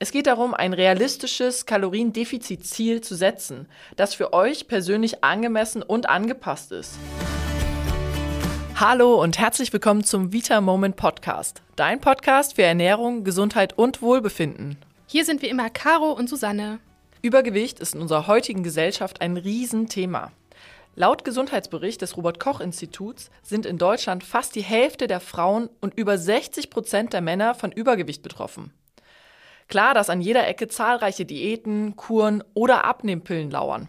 Es geht darum, ein realistisches Kaloriendefizitziel zu setzen, das für euch persönlich angemessen und angepasst ist. Hallo und herzlich willkommen zum Vita Moment Podcast, dein Podcast für Ernährung, Gesundheit und Wohlbefinden. Hier sind wie immer Caro und Susanne. Übergewicht ist in unserer heutigen Gesellschaft ein Riesenthema. Laut Gesundheitsbericht des Robert Koch Instituts sind in Deutschland fast die Hälfte der Frauen und über 60 Prozent der Männer von Übergewicht betroffen. Klar, dass an jeder Ecke zahlreiche Diäten, Kuren oder Abnehmpillen lauern.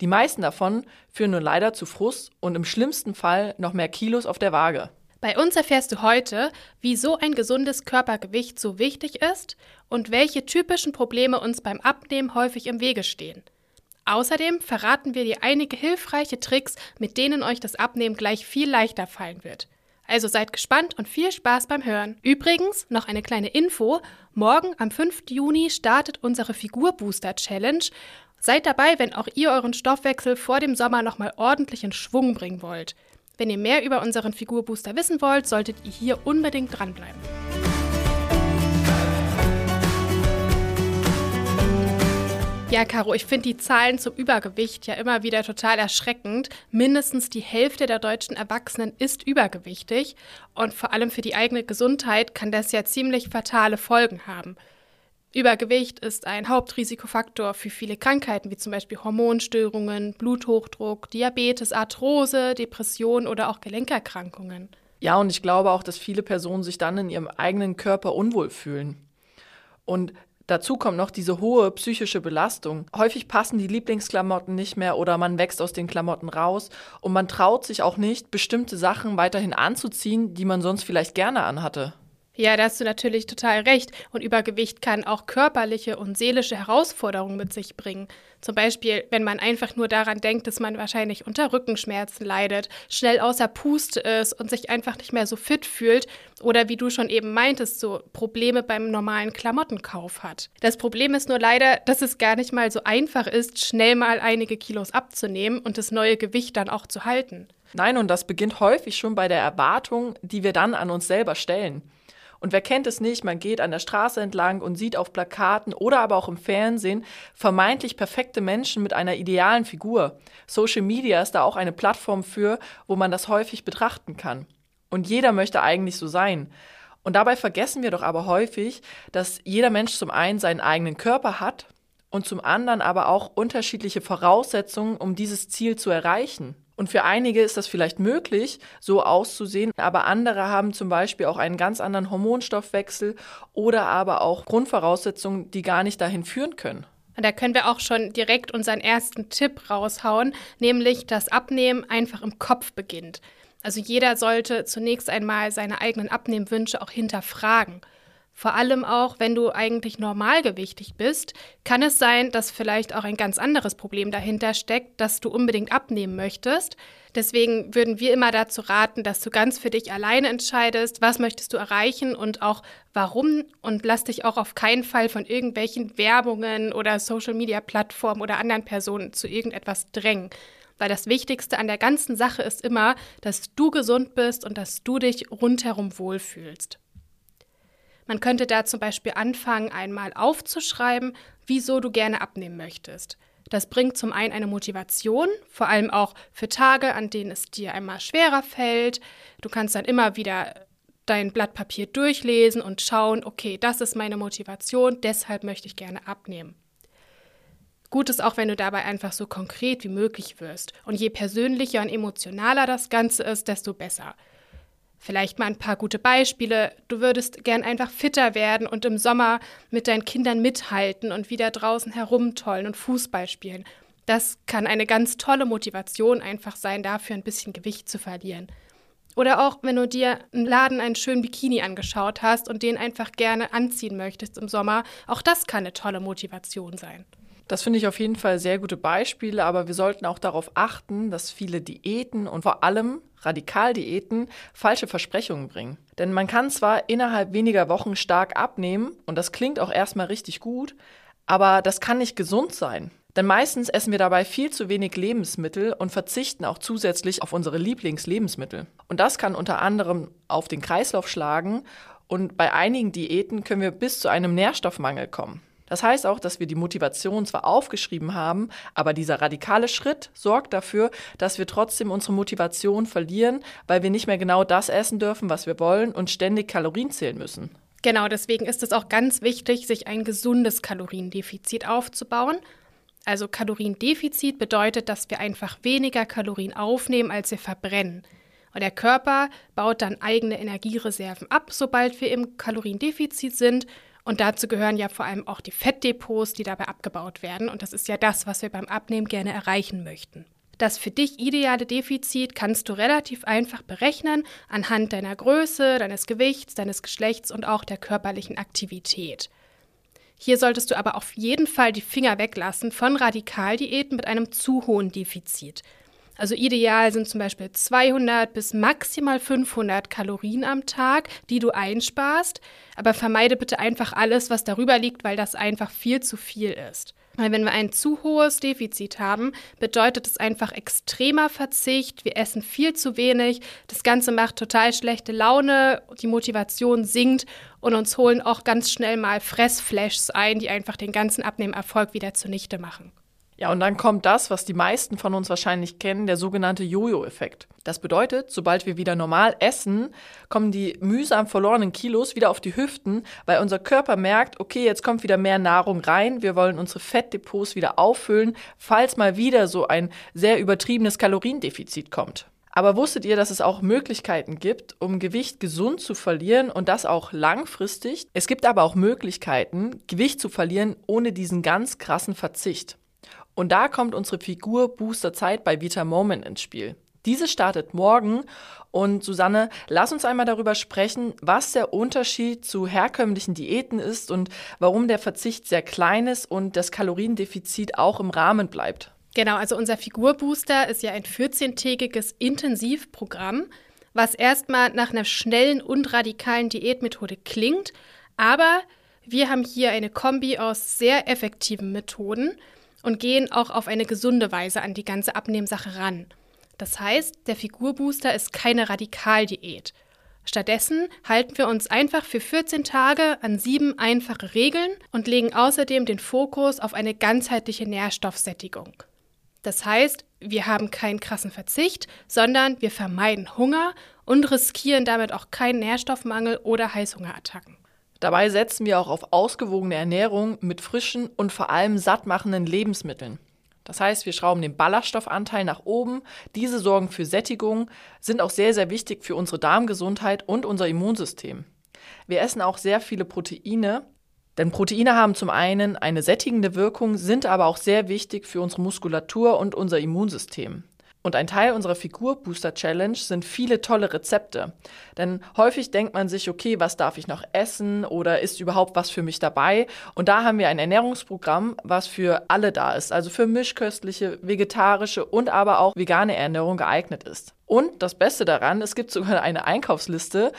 Die meisten davon führen nur leider zu Frust und im schlimmsten Fall noch mehr Kilos auf der Waage. Bei uns erfährst du heute, wieso ein gesundes Körpergewicht so wichtig ist und welche typischen Probleme uns beim Abnehmen häufig im Wege stehen. Außerdem verraten wir dir einige hilfreiche Tricks, mit denen euch das Abnehmen gleich viel leichter fallen wird. Also seid gespannt und viel Spaß beim Hören. Übrigens noch eine kleine Info. Morgen am 5. Juni startet unsere Figurbooster Challenge. Seid dabei, wenn auch ihr euren Stoffwechsel vor dem Sommer nochmal ordentlich in Schwung bringen wollt. Wenn ihr mehr über unseren Figurbooster wissen wollt, solltet ihr hier unbedingt dranbleiben. Ja, Caro, ich finde die Zahlen zum Übergewicht ja immer wieder total erschreckend. Mindestens die Hälfte der deutschen Erwachsenen ist übergewichtig und vor allem für die eigene Gesundheit kann das ja ziemlich fatale Folgen haben. Übergewicht ist ein Hauptrisikofaktor für viele Krankheiten, wie zum Beispiel Hormonstörungen, Bluthochdruck, Diabetes, Arthrose, Depression oder auch Gelenkerkrankungen. Ja, und ich glaube auch, dass viele Personen sich dann in ihrem eigenen Körper unwohl fühlen. Und Dazu kommt noch diese hohe psychische Belastung. Häufig passen die Lieblingsklamotten nicht mehr oder man wächst aus den Klamotten raus und man traut sich auch nicht, bestimmte Sachen weiterhin anzuziehen, die man sonst vielleicht gerne anhatte. Ja, da hast du natürlich total recht. Und Übergewicht kann auch körperliche und seelische Herausforderungen mit sich bringen. Zum Beispiel, wenn man einfach nur daran denkt, dass man wahrscheinlich unter Rückenschmerzen leidet, schnell außer Puste ist und sich einfach nicht mehr so fit fühlt oder wie du schon eben meintest, so Probleme beim normalen Klamottenkauf hat. Das Problem ist nur leider, dass es gar nicht mal so einfach ist, schnell mal einige Kilos abzunehmen und das neue Gewicht dann auch zu halten. Nein, und das beginnt häufig schon bei der Erwartung, die wir dann an uns selber stellen. Und wer kennt es nicht, man geht an der Straße entlang und sieht auf Plakaten oder aber auch im Fernsehen vermeintlich perfekte Menschen mit einer idealen Figur. Social Media ist da auch eine Plattform für, wo man das häufig betrachten kann. Und jeder möchte eigentlich so sein. Und dabei vergessen wir doch aber häufig, dass jeder Mensch zum einen seinen eigenen Körper hat und zum anderen aber auch unterschiedliche Voraussetzungen, um dieses Ziel zu erreichen. Und für einige ist das vielleicht möglich, so auszusehen, aber andere haben zum Beispiel auch einen ganz anderen Hormonstoffwechsel oder aber auch Grundvoraussetzungen, die gar nicht dahin führen können. Und da können wir auch schon direkt unseren ersten Tipp raushauen, nämlich dass Abnehmen einfach im Kopf beginnt. Also jeder sollte zunächst einmal seine eigenen Abnehmwünsche auch hinterfragen. Vor allem auch, wenn du eigentlich normalgewichtig bist, kann es sein, dass vielleicht auch ein ganz anderes Problem dahinter steckt, dass du unbedingt abnehmen möchtest. Deswegen würden wir immer dazu raten, dass du ganz für dich alleine entscheidest, was möchtest du erreichen und auch warum und lass dich auch auf keinen Fall von irgendwelchen Werbungen oder Social-Media-Plattformen oder anderen Personen zu irgendetwas drängen. Weil das Wichtigste an der ganzen Sache ist immer, dass du gesund bist und dass du dich rundherum wohlfühlst. Man könnte da zum Beispiel anfangen, einmal aufzuschreiben, wieso du gerne abnehmen möchtest. Das bringt zum einen eine Motivation, vor allem auch für Tage, an denen es dir einmal schwerer fällt. Du kannst dann immer wieder dein Blatt Papier durchlesen und schauen, okay, das ist meine Motivation, deshalb möchte ich gerne abnehmen. Gut ist auch, wenn du dabei einfach so konkret wie möglich wirst. Und je persönlicher und emotionaler das Ganze ist, desto besser. Vielleicht mal ein paar gute Beispiele. Du würdest gern einfach fitter werden und im Sommer mit deinen Kindern mithalten und wieder draußen herumtollen und Fußball spielen. Das kann eine ganz tolle Motivation einfach sein, dafür ein bisschen Gewicht zu verlieren. Oder auch, wenn du dir im Laden einen schönen Bikini angeschaut hast und den einfach gerne anziehen möchtest im Sommer, auch das kann eine tolle Motivation sein. Das finde ich auf jeden Fall sehr gute Beispiele, aber wir sollten auch darauf achten, dass viele Diäten und vor allem Radikaldiäten falsche Versprechungen bringen. Denn man kann zwar innerhalb weniger Wochen stark abnehmen und das klingt auch erstmal richtig gut, aber das kann nicht gesund sein. Denn meistens essen wir dabei viel zu wenig Lebensmittel und verzichten auch zusätzlich auf unsere Lieblingslebensmittel. Und das kann unter anderem auf den Kreislauf schlagen Und bei einigen Diäten können wir bis zu einem Nährstoffmangel kommen. Das heißt auch, dass wir die Motivation zwar aufgeschrieben haben, aber dieser radikale Schritt sorgt dafür, dass wir trotzdem unsere Motivation verlieren, weil wir nicht mehr genau das essen dürfen, was wir wollen und ständig Kalorien zählen müssen. Genau, deswegen ist es auch ganz wichtig, sich ein gesundes Kaloriendefizit aufzubauen. Also Kaloriendefizit bedeutet, dass wir einfach weniger Kalorien aufnehmen, als wir verbrennen. Und der Körper baut dann eigene Energiereserven ab, sobald wir im Kaloriendefizit sind und dazu gehören ja vor allem auch die Fettdepots, die dabei abgebaut werden. Und das ist ja das, was wir beim Abnehmen gerne erreichen möchten. Das für dich ideale Defizit kannst du relativ einfach berechnen anhand deiner Größe, deines Gewichts, deines Geschlechts und auch der körperlichen Aktivität. Hier solltest du aber auf jeden Fall die Finger weglassen von Radikaldiäten mit einem zu hohen Defizit. Also ideal sind zum Beispiel 200 bis maximal 500 Kalorien am Tag, die du einsparst. Aber vermeide bitte einfach alles, was darüber liegt, weil das einfach viel zu viel ist. Weil wenn wir ein zu hohes Defizit haben, bedeutet es einfach extremer Verzicht. Wir essen viel zu wenig. Das Ganze macht total schlechte Laune. Die Motivation sinkt und uns holen auch ganz schnell mal Fressflashs ein, die einfach den ganzen Abnehmerfolg wieder zunichte machen. Ja, und dann kommt das, was die meisten von uns wahrscheinlich kennen, der sogenannte Jojo-Effekt. Das bedeutet, sobald wir wieder normal essen, kommen die mühsam verlorenen Kilos wieder auf die Hüften, weil unser Körper merkt, okay, jetzt kommt wieder mehr Nahrung rein, wir wollen unsere Fettdepots wieder auffüllen, falls mal wieder so ein sehr übertriebenes Kaloriendefizit kommt. Aber wusstet ihr, dass es auch Möglichkeiten gibt, um Gewicht gesund zu verlieren und das auch langfristig? Es gibt aber auch Möglichkeiten, Gewicht zu verlieren ohne diesen ganz krassen Verzicht. Und da kommt unsere Figur Booster Zeit bei Vita Moment ins Spiel. Diese startet morgen und Susanne, lass uns einmal darüber sprechen, was der Unterschied zu herkömmlichen Diäten ist und warum der Verzicht sehr klein ist und das Kaloriendefizit auch im Rahmen bleibt. Genau, also unser Figurbooster ist ja ein 14-tägiges Intensivprogramm, was erstmal nach einer schnellen und radikalen Diätmethode klingt, aber wir haben hier eine Kombi aus sehr effektiven Methoden und gehen auch auf eine gesunde Weise an die ganze Abnehmsache ran. Das heißt, der Figurbooster ist keine Radikaldiät. Stattdessen halten wir uns einfach für 14 Tage an sieben einfache Regeln und legen außerdem den Fokus auf eine ganzheitliche Nährstoffsättigung. Das heißt, wir haben keinen krassen Verzicht, sondern wir vermeiden Hunger und riskieren damit auch keinen Nährstoffmangel oder Heißhungerattacken. Dabei setzen wir auch auf ausgewogene Ernährung mit frischen und vor allem sattmachenden Lebensmitteln. Das heißt, wir schrauben den Ballaststoffanteil nach oben. Diese sorgen für Sättigung, sind auch sehr, sehr wichtig für unsere Darmgesundheit und unser Immunsystem. Wir essen auch sehr viele Proteine, denn Proteine haben zum einen eine sättigende Wirkung, sind aber auch sehr wichtig für unsere Muskulatur und unser Immunsystem. Und ein Teil unserer Figur Booster Challenge sind viele tolle Rezepte. Denn häufig denkt man sich, okay, was darf ich noch essen oder ist überhaupt was für mich dabei? Und da haben wir ein Ernährungsprogramm, was für alle da ist, also für mischköstliche, vegetarische und aber auch vegane Ernährung geeignet ist. Und das Beste daran, es gibt sogar eine Einkaufsliste,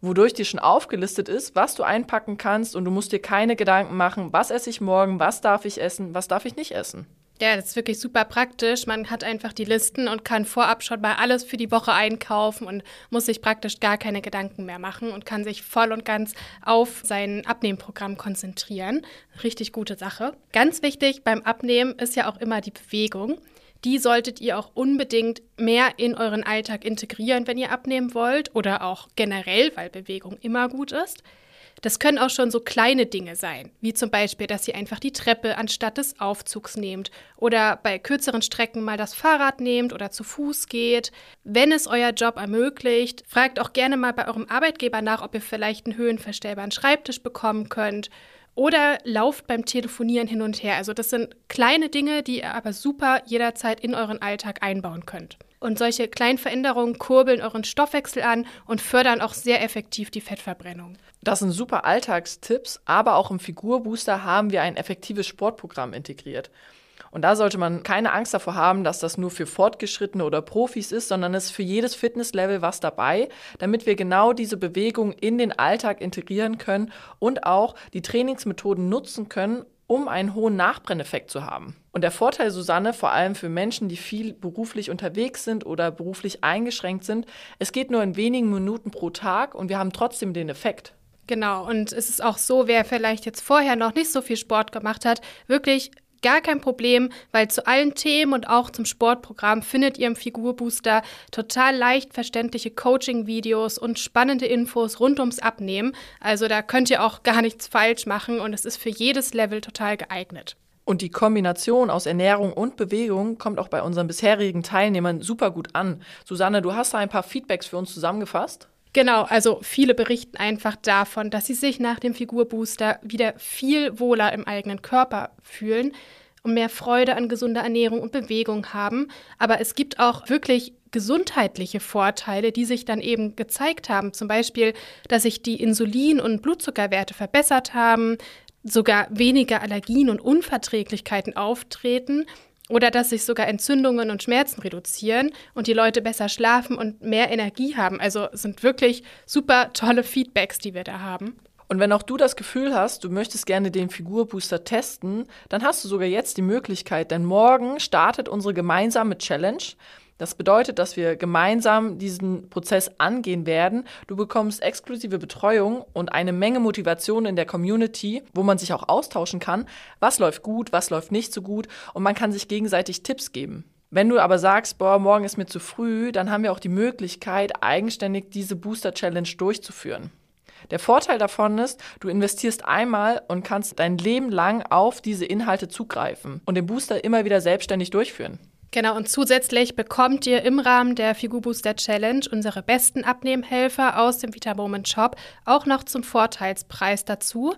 wodurch dir schon aufgelistet ist, was du einpacken kannst und du musst dir keine Gedanken machen, was esse ich morgen, was darf ich essen, was darf ich nicht essen. Ja, das ist wirklich super praktisch. Man hat einfach die Listen und kann vorab schon mal alles für die Woche einkaufen und muss sich praktisch gar keine Gedanken mehr machen und kann sich voll und ganz auf sein Abnehmprogramm konzentrieren. Richtig gute Sache. Ganz wichtig beim Abnehmen ist ja auch immer die Bewegung. Die solltet ihr auch unbedingt mehr in euren Alltag integrieren, wenn ihr abnehmen wollt oder auch generell, weil Bewegung immer gut ist. Das können auch schon so kleine Dinge sein, wie zum Beispiel, dass ihr einfach die Treppe anstatt des Aufzugs nehmt oder bei kürzeren Strecken mal das Fahrrad nehmt oder zu Fuß geht. Wenn es euer Job ermöglicht, fragt auch gerne mal bei eurem Arbeitgeber nach, ob ihr vielleicht einen höhenverstellbaren Schreibtisch bekommen könnt oder lauft beim Telefonieren hin und her. Also das sind kleine Dinge, die ihr aber super jederzeit in euren Alltag einbauen könnt. Und solche kleinen Veränderungen kurbeln euren Stoffwechsel an und fördern auch sehr effektiv die Fettverbrennung. Das sind super Alltagstipps, aber auch im Figurbooster haben wir ein effektives Sportprogramm integriert. Und da sollte man keine Angst davor haben, dass das nur für Fortgeschrittene oder Profis ist, sondern es ist für jedes Fitnesslevel was dabei, damit wir genau diese Bewegung in den Alltag integrieren können und auch die Trainingsmethoden nutzen können, um einen hohen Nachbrenneffekt zu haben. Und der Vorteil, Susanne, vor allem für Menschen, die viel beruflich unterwegs sind oder beruflich eingeschränkt sind, es geht nur in wenigen Minuten pro Tag und wir haben trotzdem den Effekt. Genau, und es ist auch so, wer vielleicht jetzt vorher noch nicht so viel Sport gemacht hat, wirklich gar kein Problem, weil zu allen Themen und auch zum Sportprogramm findet ihr im Figurbooster total leicht verständliche Coaching-Videos und spannende Infos rund ums Abnehmen. Also da könnt ihr auch gar nichts falsch machen und es ist für jedes Level total geeignet. Und die Kombination aus Ernährung und Bewegung kommt auch bei unseren bisherigen Teilnehmern super gut an. Susanne, du hast da ein paar Feedbacks für uns zusammengefasst. Genau, also viele berichten einfach davon, dass sie sich nach dem Figurbooster wieder viel wohler im eigenen Körper fühlen und mehr Freude an gesunder Ernährung und Bewegung haben. Aber es gibt auch wirklich gesundheitliche Vorteile, die sich dann eben gezeigt haben. Zum Beispiel, dass sich die Insulin- und Blutzuckerwerte verbessert haben, sogar weniger Allergien und Unverträglichkeiten auftreten oder dass sich sogar Entzündungen und Schmerzen reduzieren und die Leute besser schlafen und mehr Energie haben. Also sind wirklich super tolle Feedbacks, die wir da haben. Und wenn auch du das Gefühl hast, du möchtest gerne den Figurbooster testen, dann hast du sogar jetzt die Möglichkeit, denn morgen startet unsere gemeinsame Challenge. Das bedeutet, dass wir gemeinsam diesen Prozess angehen werden. Du bekommst exklusive Betreuung und eine Menge Motivation in der Community, wo man sich auch austauschen kann. Was läuft gut, was läuft nicht so gut und man kann sich gegenseitig Tipps geben. Wenn du aber sagst, boah, morgen ist mir zu früh, dann haben wir auch die Möglichkeit, eigenständig diese Booster Challenge durchzuführen. Der Vorteil davon ist, du investierst einmal und kannst dein Leben lang auf diese Inhalte zugreifen und den Booster immer wieder selbstständig durchführen. Genau, und zusätzlich bekommt ihr im Rahmen der Figurbooster Challenge unsere besten Abnehmhelfer aus dem Vita Moment Shop auch noch zum Vorteilspreis dazu.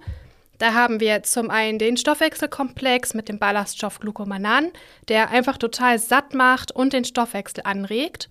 Da haben wir zum einen den Stoffwechselkomplex mit dem Ballaststoff Glucomanan, der einfach total satt macht und den Stoffwechsel anregt.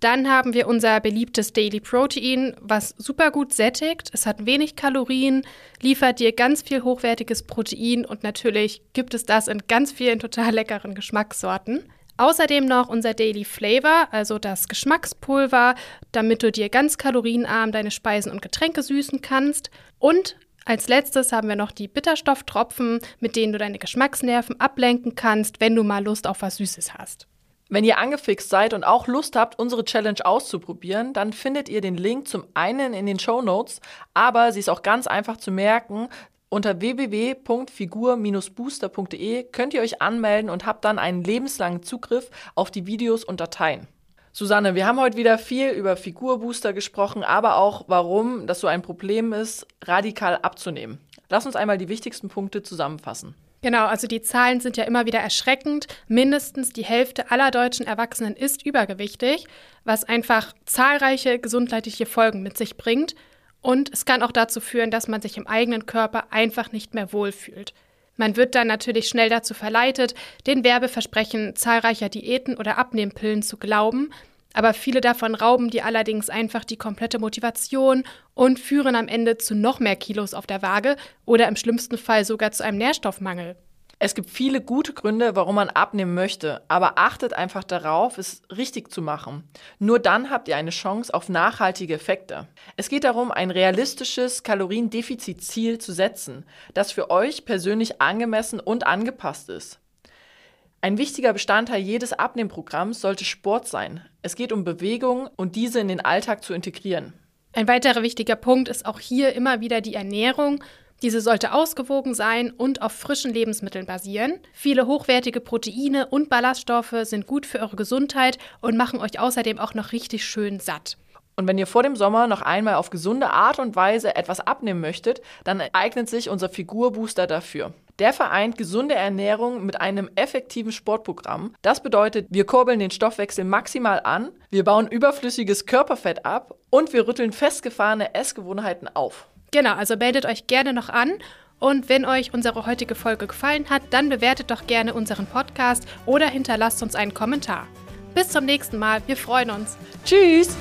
Dann haben wir unser beliebtes Daily Protein, was super gut sättigt. Es hat wenig Kalorien, liefert dir ganz viel hochwertiges Protein und natürlich gibt es das in ganz vielen total leckeren Geschmackssorten. Außerdem noch unser Daily Flavor, also das Geschmackspulver, damit du dir ganz kalorienarm deine Speisen und Getränke süßen kannst. Und als letztes haben wir noch die Bitterstofftropfen, mit denen du deine Geschmacksnerven ablenken kannst, wenn du mal Lust auf was Süßes hast. Wenn ihr angefixt seid und auch Lust habt, unsere Challenge auszuprobieren, dann findet ihr den Link zum einen in den Show Notes, aber sie ist auch ganz einfach zu merken. Unter www.figur-booster.de könnt ihr euch anmelden und habt dann einen lebenslangen Zugriff auf die Videos und Dateien. Susanne, wir haben heute wieder viel über Figurbooster gesprochen, aber auch warum das so ein Problem ist, radikal abzunehmen. Lass uns einmal die wichtigsten Punkte zusammenfassen. Genau, also die Zahlen sind ja immer wieder erschreckend. Mindestens die Hälfte aller deutschen Erwachsenen ist übergewichtig, was einfach zahlreiche gesundheitliche Folgen mit sich bringt. Und es kann auch dazu führen, dass man sich im eigenen Körper einfach nicht mehr wohlfühlt. Man wird dann natürlich schnell dazu verleitet, den Werbeversprechen zahlreicher Diäten oder Abnehmpillen zu glauben, aber viele davon rauben dir allerdings einfach die komplette Motivation und führen am Ende zu noch mehr Kilos auf der Waage oder im schlimmsten Fall sogar zu einem Nährstoffmangel. Es gibt viele gute Gründe, warum man abnehmen möchte, aber achtet einfach darauf, es richtig zu machen. Nur dann habt ihr eine Chance auf nachhaltige Effekte. Es geht darum, ein realistisches Kaloriendefizitziel zu setzen, das für euch persönlich angemessen und angepasst ist. Ein wichtiger Bestandteil jedes Abnehmprogramms sollte Sport sein. Es geht um Bewegung und diese in den Alltag zu integrieren. Ein weiterer wichtiger Punkt ist auch hier immer wieder die Ernährung. Diese sollte ausgewogen sein und auf frischen Lebensmitteln basieren. Viele hochwertige Proteine und Ballaststoffe sind gut für eure Gesundheit und machen euch außerdem auch noch richtig schön satt. Und wenn ihr vor dem Sommer noch einmal auf gesunde Art und Weise etwas abnehmen möchtet, dann eignet sich unser Figurbooster dafür. Der vereint gesunde Ernährung mit einem effektiven Sportprogramm. Das bedeutet, wir kurbeln den Stoffwechsel maximal an, wir bauen überflüssiges Körperfett ab und wir rütteln festgefahrene Essgewohnheiten auf. Genau, also meldet euch gerne noch an. Und wenn euch unsere heutige Folge gefallen hat, dann bewertet doch gerne unseren Podcast oder hinterlasst uns einen Kommentar. Bis zum nächsten Mal, wir freuen uns. Tschüss!